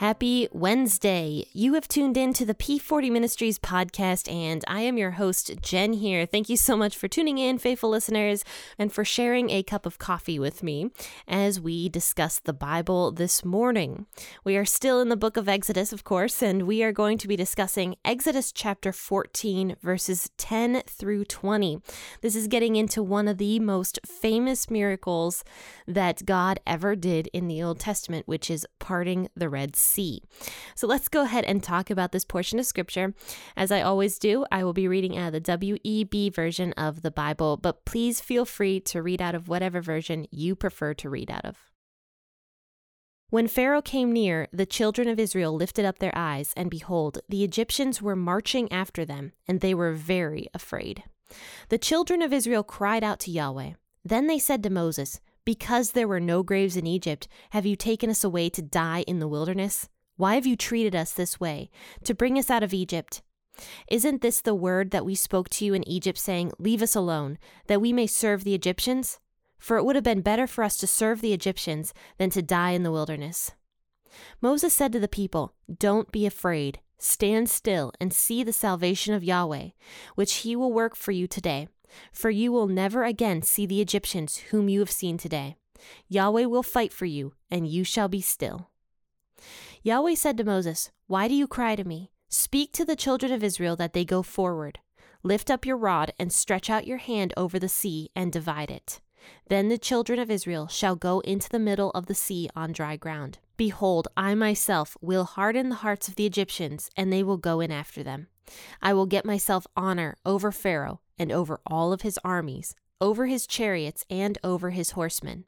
Happy Wednesday. You have tuned in to the P40 Ministries podcast, and I am your host, Jen here. Thank you so much for tuning in, faithful listeners, and for sharing a cup of coffee with me as we discuss the Bible this morning. We are still in the book of Exodus, of course, and we are going to be discussing Exodus chapter 14, verses 10 through 20. This is getting into one of the most famous miracles that God ever did in the Old Testament, which is parting the Red Sea. So let's go ahead and talk about this portion of scripture. As I always do, I will be reading out of the WEB version of the Bible, but please feel free to read out of whatever version you prefer to read out of. When Pharaoh came near, the children of Israel lifted up their eyes, and behold, the Egyptians were marching after them, and they were very afraid. The children of Israel cried out to Yahweh. Then they said to Moses, because there were no graves in Egypt, have you taken us away to die in the wilderness? Why have you treated us this way, to bring us out of Egypt? Isn't this the word that we spoke to you in Egypt, saying, Leave us alone, that we may serve the Egyptians? For it would have been better for us to serve the Egyptians than to die in the wilderness. Moses said to the people, Don't be afraid. Stand still and see the salvation of Yahweh, which he will work for you today. For you will never again see the Egyptians whom you have seen today. Yahweh will fight for you, and you shall be still. Yahweh said to Moses, Why do you cry to me? Speak to the children of Israel that they go forward. Lift up your rod and stretch out your hand over the sea and divide it. Then the children of Israel shall go into the middle of the sea on dry ground. Behold, I myself will harden the hearts of the Egyptians, and they will go in after them. I will get myself honor over Pharaoh and over all of his armies, over his chariots and over his horsemen.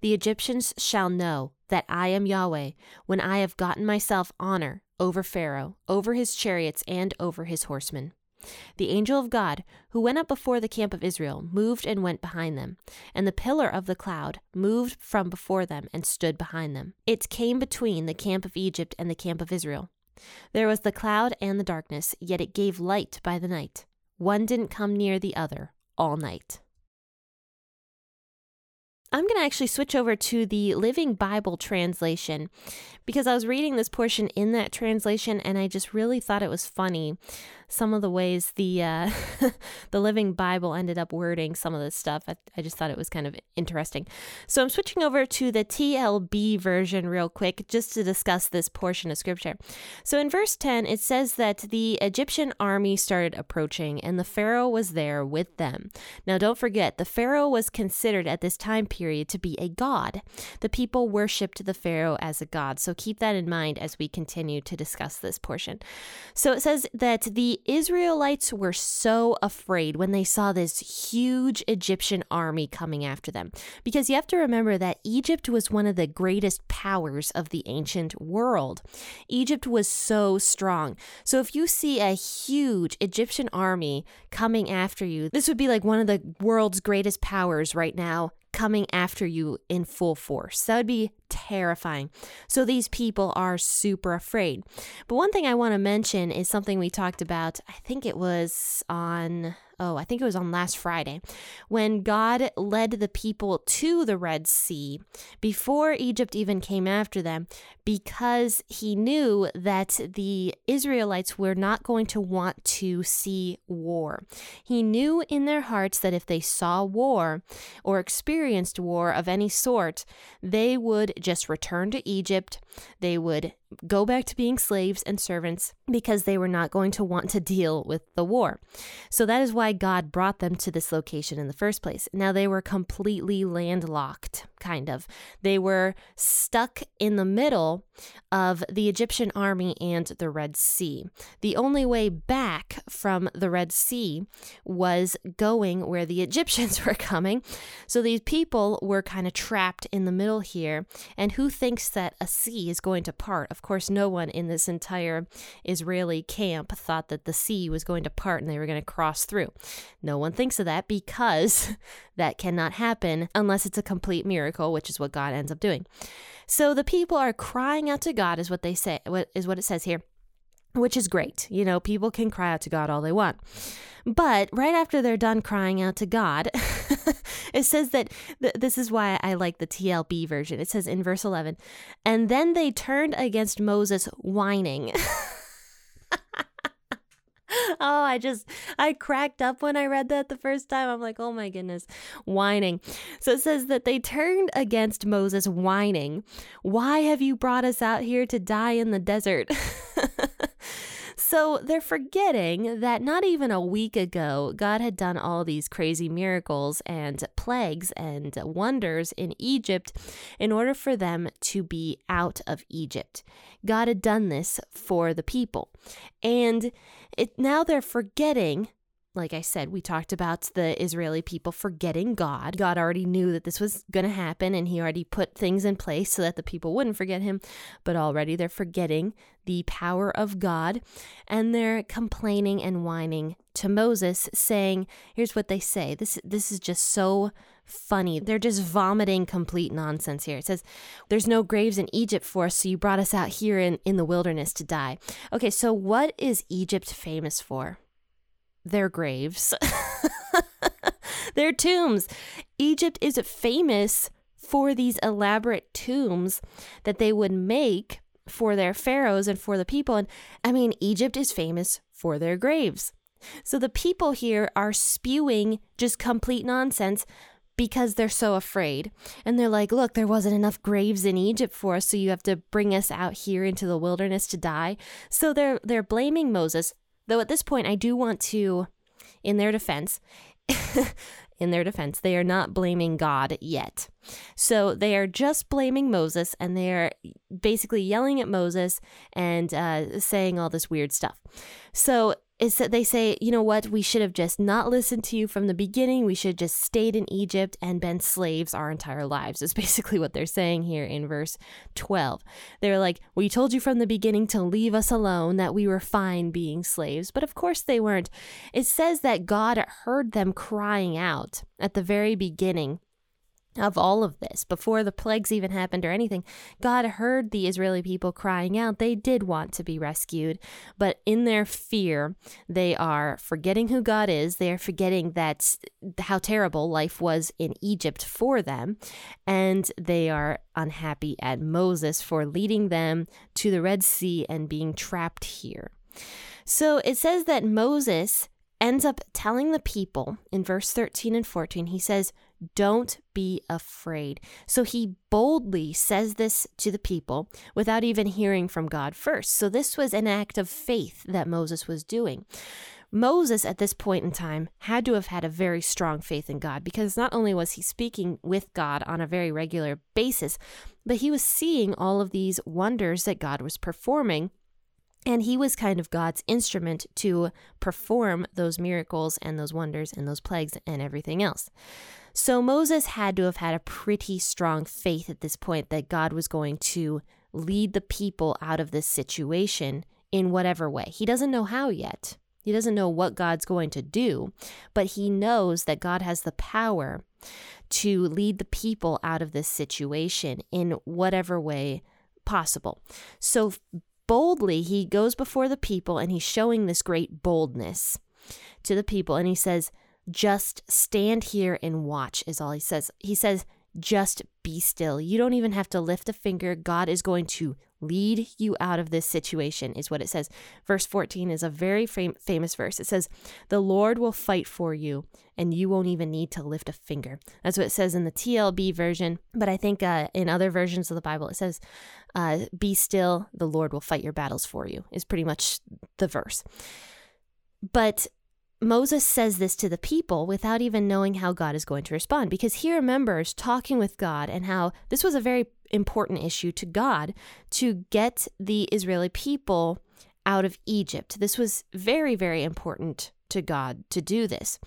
The Egyptians shall know that I am Yahweh when I have gotten myself honor over Pharaoh, over his chariots, and over his horsemen. The angel of God, who went up before the camp of Israel, moved and went behind them, and the pillar of the cloud moved from before them and stood behind them. It came between the camp of Egypt and the camp of Israel. There was the cloud and the darkness, yet it gave light by the night. One didn't come near the other all night. I'm going to actually switch over to the Living Bible translation because I was reading this portion in that translation and I just really thought it was funny some of the ways the uh, the Living Bible ended up wording some of this stuff. I, I just thought it was kind of interesting. So I'm switching over to the TLB version real quick just to discuss this portion of scripture. So in verse 10, it says that the Egyptian army started approaching and the Pharaoh was there with them. Now don't forget, the Pharaoh was considered at this time period to be a god. The people worshipped the Pharaoh as a god. So keep that in mind as we continue to discuss this portion. So it says that the Israelites were so afraid when they saw this huge Egyptian army coming after them. Because you have to remember that Egypt was one of the greatest powers of the ancient world. Egypt was so strong. So if you see a huge Egyptian army coming after you, this would be like one of the world's greatest powers right now coming after you in full force. That would be terrifying. So these people are super afraid. But one thing I want to mention is something we talked about, I think it was on oh, I think it was on last Friday, when God led the people to the Red Sea before Egypt even came after them, because he knew that the Israelites were not going to want to see war. He knew in their hearts that if they saw war or experienced war of any sort, they would just return to Egypt. They would go back to being slaves and servants because they were not going to want to deal with the war. So that is why God brought them to this location in the first place. Now they were completely landlocked, kind of. They were stuck in the middle of the Egyptian army and the Red Sea. The only way back from the Red Sea was going where the Egyptians were coming. So these people were kind of trapped in the middle here. And who thinks that a sea is going to part? Of course, no one in this entire Israeli camp thought that the sea was going to part and they were going to cross through. No one thinks of that because that cannot happen unless it's a complete miracle, which is what God ends up doing. So the people are crying out to God, is what they say, is what it says here which is great. You know, people can cry out to God all they want. But right after they're done crying out to God, it says that th- this is why I like the TLB version. It says in verse 11, and then they turned against Moses, whining. oh, I just, I cracked up when I read that the first time. I'm like, oh my goodness, whining. So it says that they turned against Moses, whining. Why have you brought us out here to die in the desert? So they're forgetting that not even a week ago, God had done all these crazy miracles and plagues and wonders in Egypt in order for them to be out of Egypt. God had done this for the people. And it, now they're forgetting like I said, we talked about the Israeli people forgetting God. God already knew that this was going to happen and he already put things in place so that the people wouldn't forget him. But already they're forgetting the power of God and they're complaining and whining to Moses saying, here's what they say. This this is just so funny. They're just vomiting complete nonsense here. It says, There's no graves in Egypt for us, so you brought us out here in, in the wilderness to die. Okay, so what is Egypt famous for? Their graves, their tombs. Egypt is famous for these elaborate tombs that they would make for their pharaohs and for the people. And I mean, Egypt is famous for their graves. So the people here are spewing just complete nonsense because they're so afraid. And they're like, look, there wasn't enough graves in Egypt for us, so you have to bring us out here into the wilderness to die. So they're they're blaming Moses Though at this point, I do want to, in their defense, in their defense, they are not blaming God yet. So they are just blaming Moses and they are basically yelling at Moses and uh, saying all this weird stuff. So is that they say, you know what, we should have just not listened to you from the beginning. We should have just stayed in Egypt and been slaves our entire lives, is basically what they're saying here in verse 12. They're like, we told you from the beginning to leave us alone, that we were fine being slaves. But of course they weren't. It says that God heard them crying out at the very beginning of all of this, before the plagues even happened or anything, God heard the Israeli people crying out. They did want to be rescued, but in their fear, they are forgetting who God is. They are forgetting that how terrible life was in Egypt for them, and they are unhappy at Moses for leading them to the Red Sea and being trapped here. So it says that Moses ends up telling the people in verse 13 and 14, he says, Don't be afraid. So he boldly says this to the people without even hearing from God first. So this was an act of faith that Moses was doing. Moses, at this point in time, had to have had a very strong faith in God because not only was he speaking with God on a very regular basis, but he was seeing all of these wonders that God was performing and he was kind of God's instrument to perform those miracles and those wonders and those plagues and everything else. So Moses had to have had a pretty strong faith at this point that God was going to lead the people out of this situation in whatever way. He doesn't know how yet. He doesn't know what God's going to do, but he knows that God has the power to lead the people out of this situation in whatever way possible. So boldly, he goes before the people and he's showing this great boldness to the people. And he says, just stand here and watch, is all he says. He says, just be still. You don't even have to lift a finger. God is going to lead you out of this situation, is what it says. Verse 14 is a very fam- famous verse. It says, The Lord will fight for you, and you won't even need to lift a finger. That's what it says in the TLB version. But I think uh, in other versions of the Bible, it says, uh, Be still, the Lord will fight your battles for you, is pretty much the verse. But Moses says this to the people without even knowing how God is going to respond because he remembers talking with God and how this was a very important issue to God to get the Israeli people out of Egypt. This was very, very important to God to do this.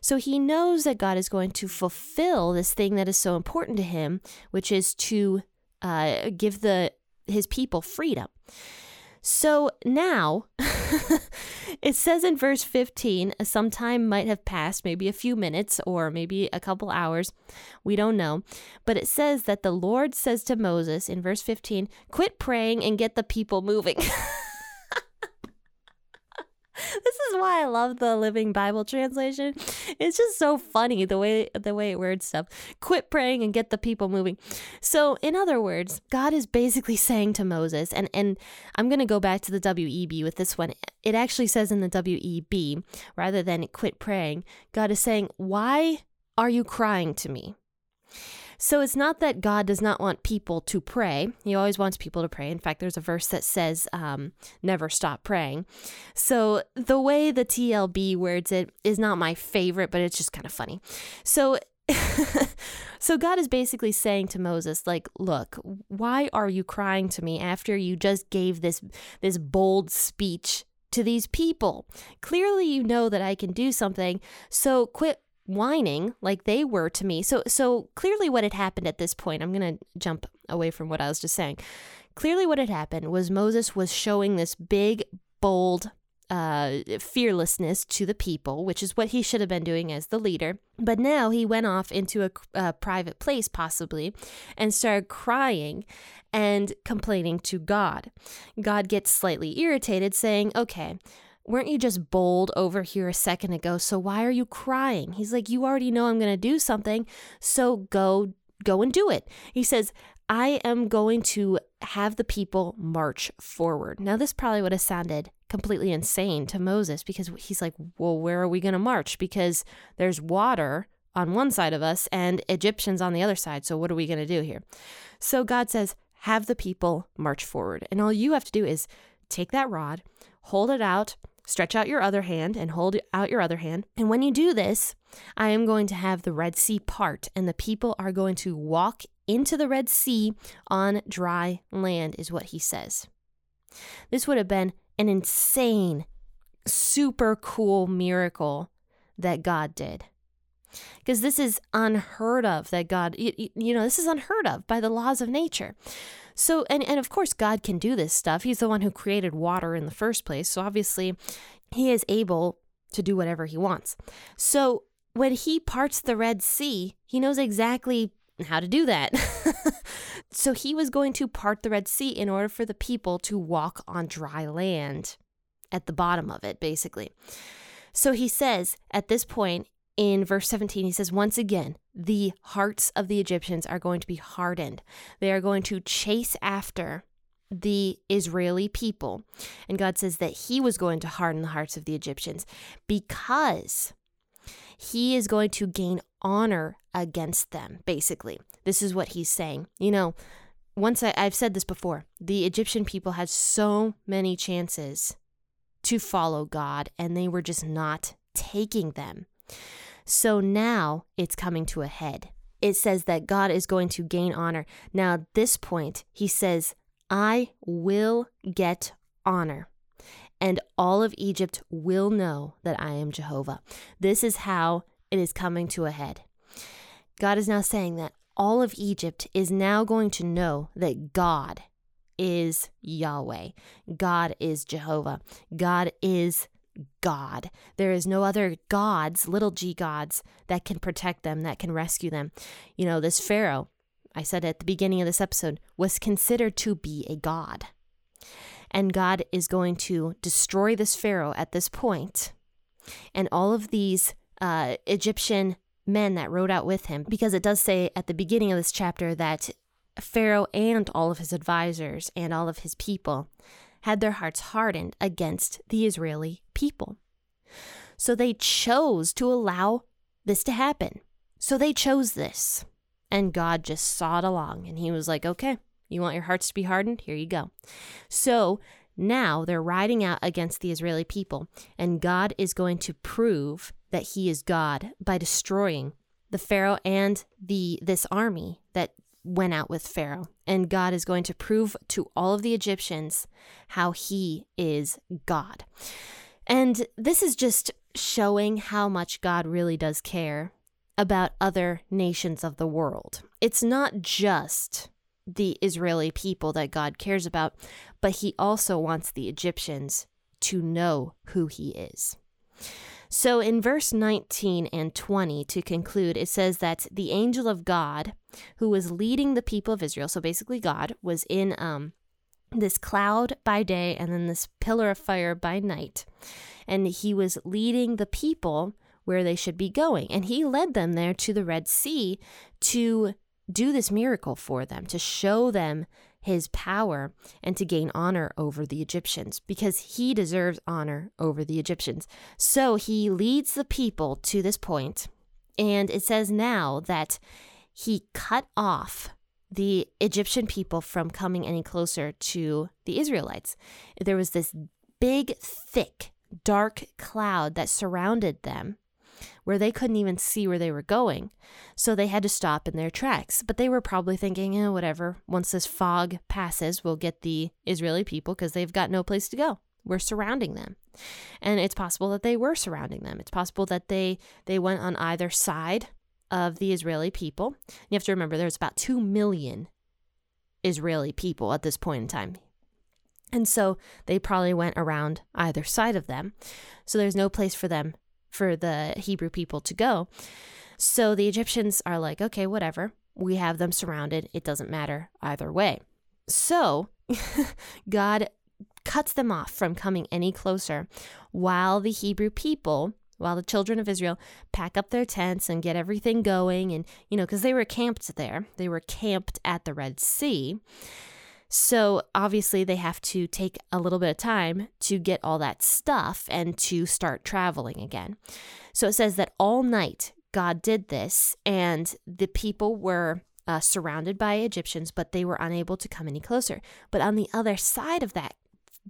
So he knows that God is going to fulfill this thing that is so important to him, which is to uh, give the his people freedom. So now, it says in verse 15, some time might have passed, maybe a few minutes or maybe a couple hours. We don't know. But it says that the Lord says to Moses in verse 15, quit praying and get the people moving. this is why I love the Living Bible translation. It's just so funny the way the way it words stuff. Quit praying and get the people moving. So, in other words, God is basically saying to Moses, and and I'm going to go back to the WEB with this one. It actually says in the WEB rather than quit praying, God is saying, "Why are you crying to me?" So it's not that God does not want people to pray. He always wants people to pray. In fact, there's a verse that says, um, never stop praying. So the way the TLB words it is not my favorite, but it's just kind of funny. So so God is basically saying to Moses like look why are you crying to me after you just gave this this bold speech to these people clearly you know that I can do something so quit whining like they were to me. So so clearly what had happened at this point, I'm going to jump away from what I was just saying. Clearly what had happened was Moses was showing this big bold uh, fearlessness to the people, which is what he should have been doing as the leader. But now he went off into a, a private place, possibly, and started crying and complaining to God. God gets slightly irritated, saying, Okay, weren't you just bold over here a second ago? So why are you crying? He's like, you already know I'm going to do something. So go, go and do it. He says, I am going to have the people march forward. Now, this probably would have sounded completely insane to Moses because he's like, well, where are we going to march? Because there's water on one side of us and Egyptians on the other side. So, what are we going to do here? So, God says, have the people march forward. And all you have to do is take that rod, hold it out, Stretch out your other hand and hold out your other hand. And when you do this, I am going to have the Red Sea part, and the people are going to walk into the Red Sea on dry land, is what he says. This would have been an insane, super cool miracle that God did. Because this is unheard of that God, you, you know, this is unheard of by the laws of nature. So, and, and of course, God can do this stuff. He's the one who created water in the first place. So, obviously, he is able to do whatever he wants. So, when he parts the Red Sea, he knows exactly how to do that. so, he was going to part the Red Sea in order for the people to walk on dry land at the bottom of it, basically. So, he says at this point, in verse 17, he says, Once again, the hearts of the Egyptians are going to be hardened. They are going to chase after the Israeli people. And God says that He was going to harden the hearts of the Egyptians because He is going to gain honor against them, basically. This is what He's saying. You know, once I, I've said this before, the Egyptian people had so many chances to follow God, and they were just not taking them. So now it's coming to a head. It says that God is going to gain honor. Now, at this point, he says, I will get honor, and all of Egypt will know that I am Jehovah. This is how it is coming to a head. God is now saying that all of Egypt is now going to know that God is Yahweh, God is Jehovah, God is God. There is no other gods, little g gods, that can protect them, that can rescue them. You know, this Pharaoh, I said at the beginning of this episode, was considered to be a god. And God is going to destroy this Pharaoh at this point, and all of these uh, Egyptian men that rode out with him, because it does say at the beginning of this chapter that Pharaoh and all of his advisors and all of his people had their hearts hardened against the Israeli people. So they chose to allow this to happen. So they chose this. And God just saw it along and he was like, okay, you want your hearts to be hardened? Here you go. So now they're riding out against the Israeli people, and God is going to prove that he is God by destroying the Pharaoh and the this army that went out with Pharaoh. And God is going to prove to all of the Egyptians how he is God. And this is just showing how much God really does care about other nations of the world. It's not just the Israeli people that God cares about, but he also wants the Egyptians to know who he is. So in verse 19 and 20, to conclude, it says that the angel of God, who was leading the people of Israel, so basically God, was in um, this cloud by day and then this pillar of fire by night. And he was leading the people where they should be going. And he led them there to the Red Sea to do this miracle for them, to show them his power and to gain honor over the Egyptians because he deserves honor over the Egyptians. So he leads the people to this point, and it says now that he cut off the Egyptian people from coming any closer to the Israelites. There was this big, thick, dark cloud that surrounded them where they couldn't even see where they were going. So they had to stop in their tracks. But they were probably thinking, eh, whatever, once this fog passes, we'll get the Israeli people because they've got no place to go. We're surrounding them. And it's possible that they were surrounding them. It's possible that they they went on either side of the Israeli people. You have to remember there's about 2 million Israeli people at this point in time. And so they probably went around either side of them. So there's no place for them for the Hebrew people to go. So the Egyptians are like, okay, whatever. We have them surrounded. It doesn't matter either way. So God cuts them off from coming any closer while the Hebrew people, while the children of Israel pack up their tents and get everything going. And, you know, because they were camped there, they were camped at the Red Sea. So obviously, they have to take a little bit of time to get all that stuff and to start traveling again. So it says that all night God did this, and the people were uh, surrounded by Egyptians, but they were unable to come any closer. But on the other side of that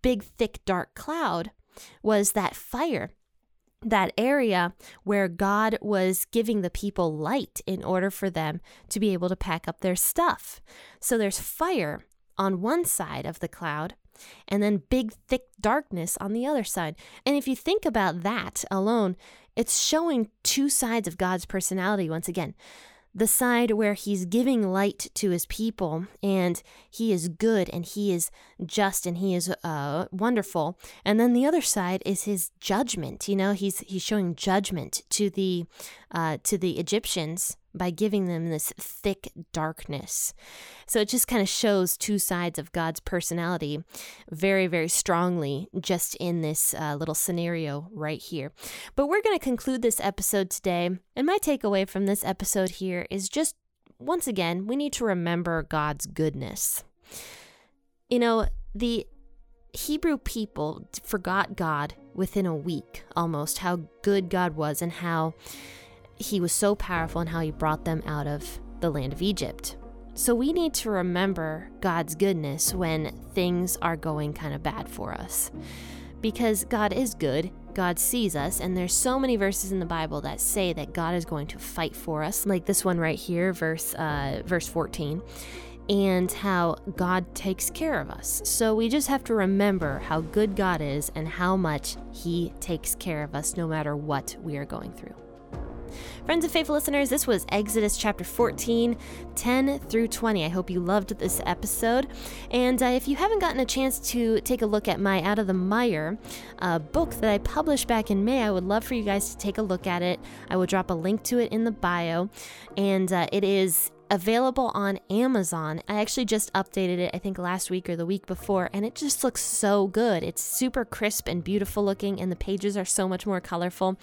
big, thick, dark cloud was that fire that area where God was giving the people light in order for them to be able to pack up their stuff. So there's fire on one side of the cloud and then big, thick darkness on the other side. And if you think about that alone, it's showing two sides of God's personality once again. The side where he's giving light to his people and he is good and he is just and he is uh, wonderful. And then the other side is his judgment. You know he's he's showing judgment to the uh, to the egyptians by giving them this thick darkness. So it just kind of shows two sides of God's personality very, very strongly just in this uh, little scenario right here. But we're going to conclude this episode today. And my takeaway from this episode here is just once again, we need to remember God's goodness. You know, the Hebrew people forgot God within a week almost, how good God was and how he was so powerful in how he brought them out of the land of Egypt. So we need to remember God's goodness when things are going kind of bad for us. Because God is good, God sees us, and there's so many verses in the Bible that say that God is going to fight for us, like this one right here, verse uh, verse 14, and how God takes care of us. So we just have to remember how good God is and how much He takes care of us no matter what we are going through. Friends and faithful listeners, this was Exodus chapter 14, 10 through 20. I hope you loved this episode. And uh, if you haven't gotten a chance to take a look at my Out of the Mire uh, book that I published back in May, I would love for you guys to take a look at it. I will drop a link to it in the bio. And uh, it is available on Amazon. I actually just updated it, I think last week or the week before, and it just looks so good. It's super crisp and beautiful looking, and the pages are so much more colorful.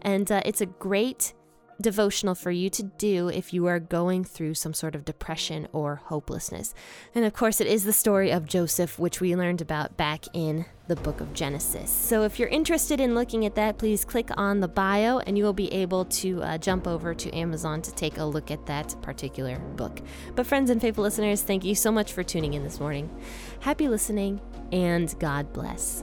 And uh, it's a great devotional for you to do if you are going through some sort of depression or hopelessness. And of course, it is the story of Joseph, which we learned about back in the book of Genesis. So if you're interested in looking at that, please click on the bio and you will be able to uh, jump over to Amazon to take a look at that particular book. But, friends and faithful listeners, thank you so much for tuning in this morning. Happy listening and God bless.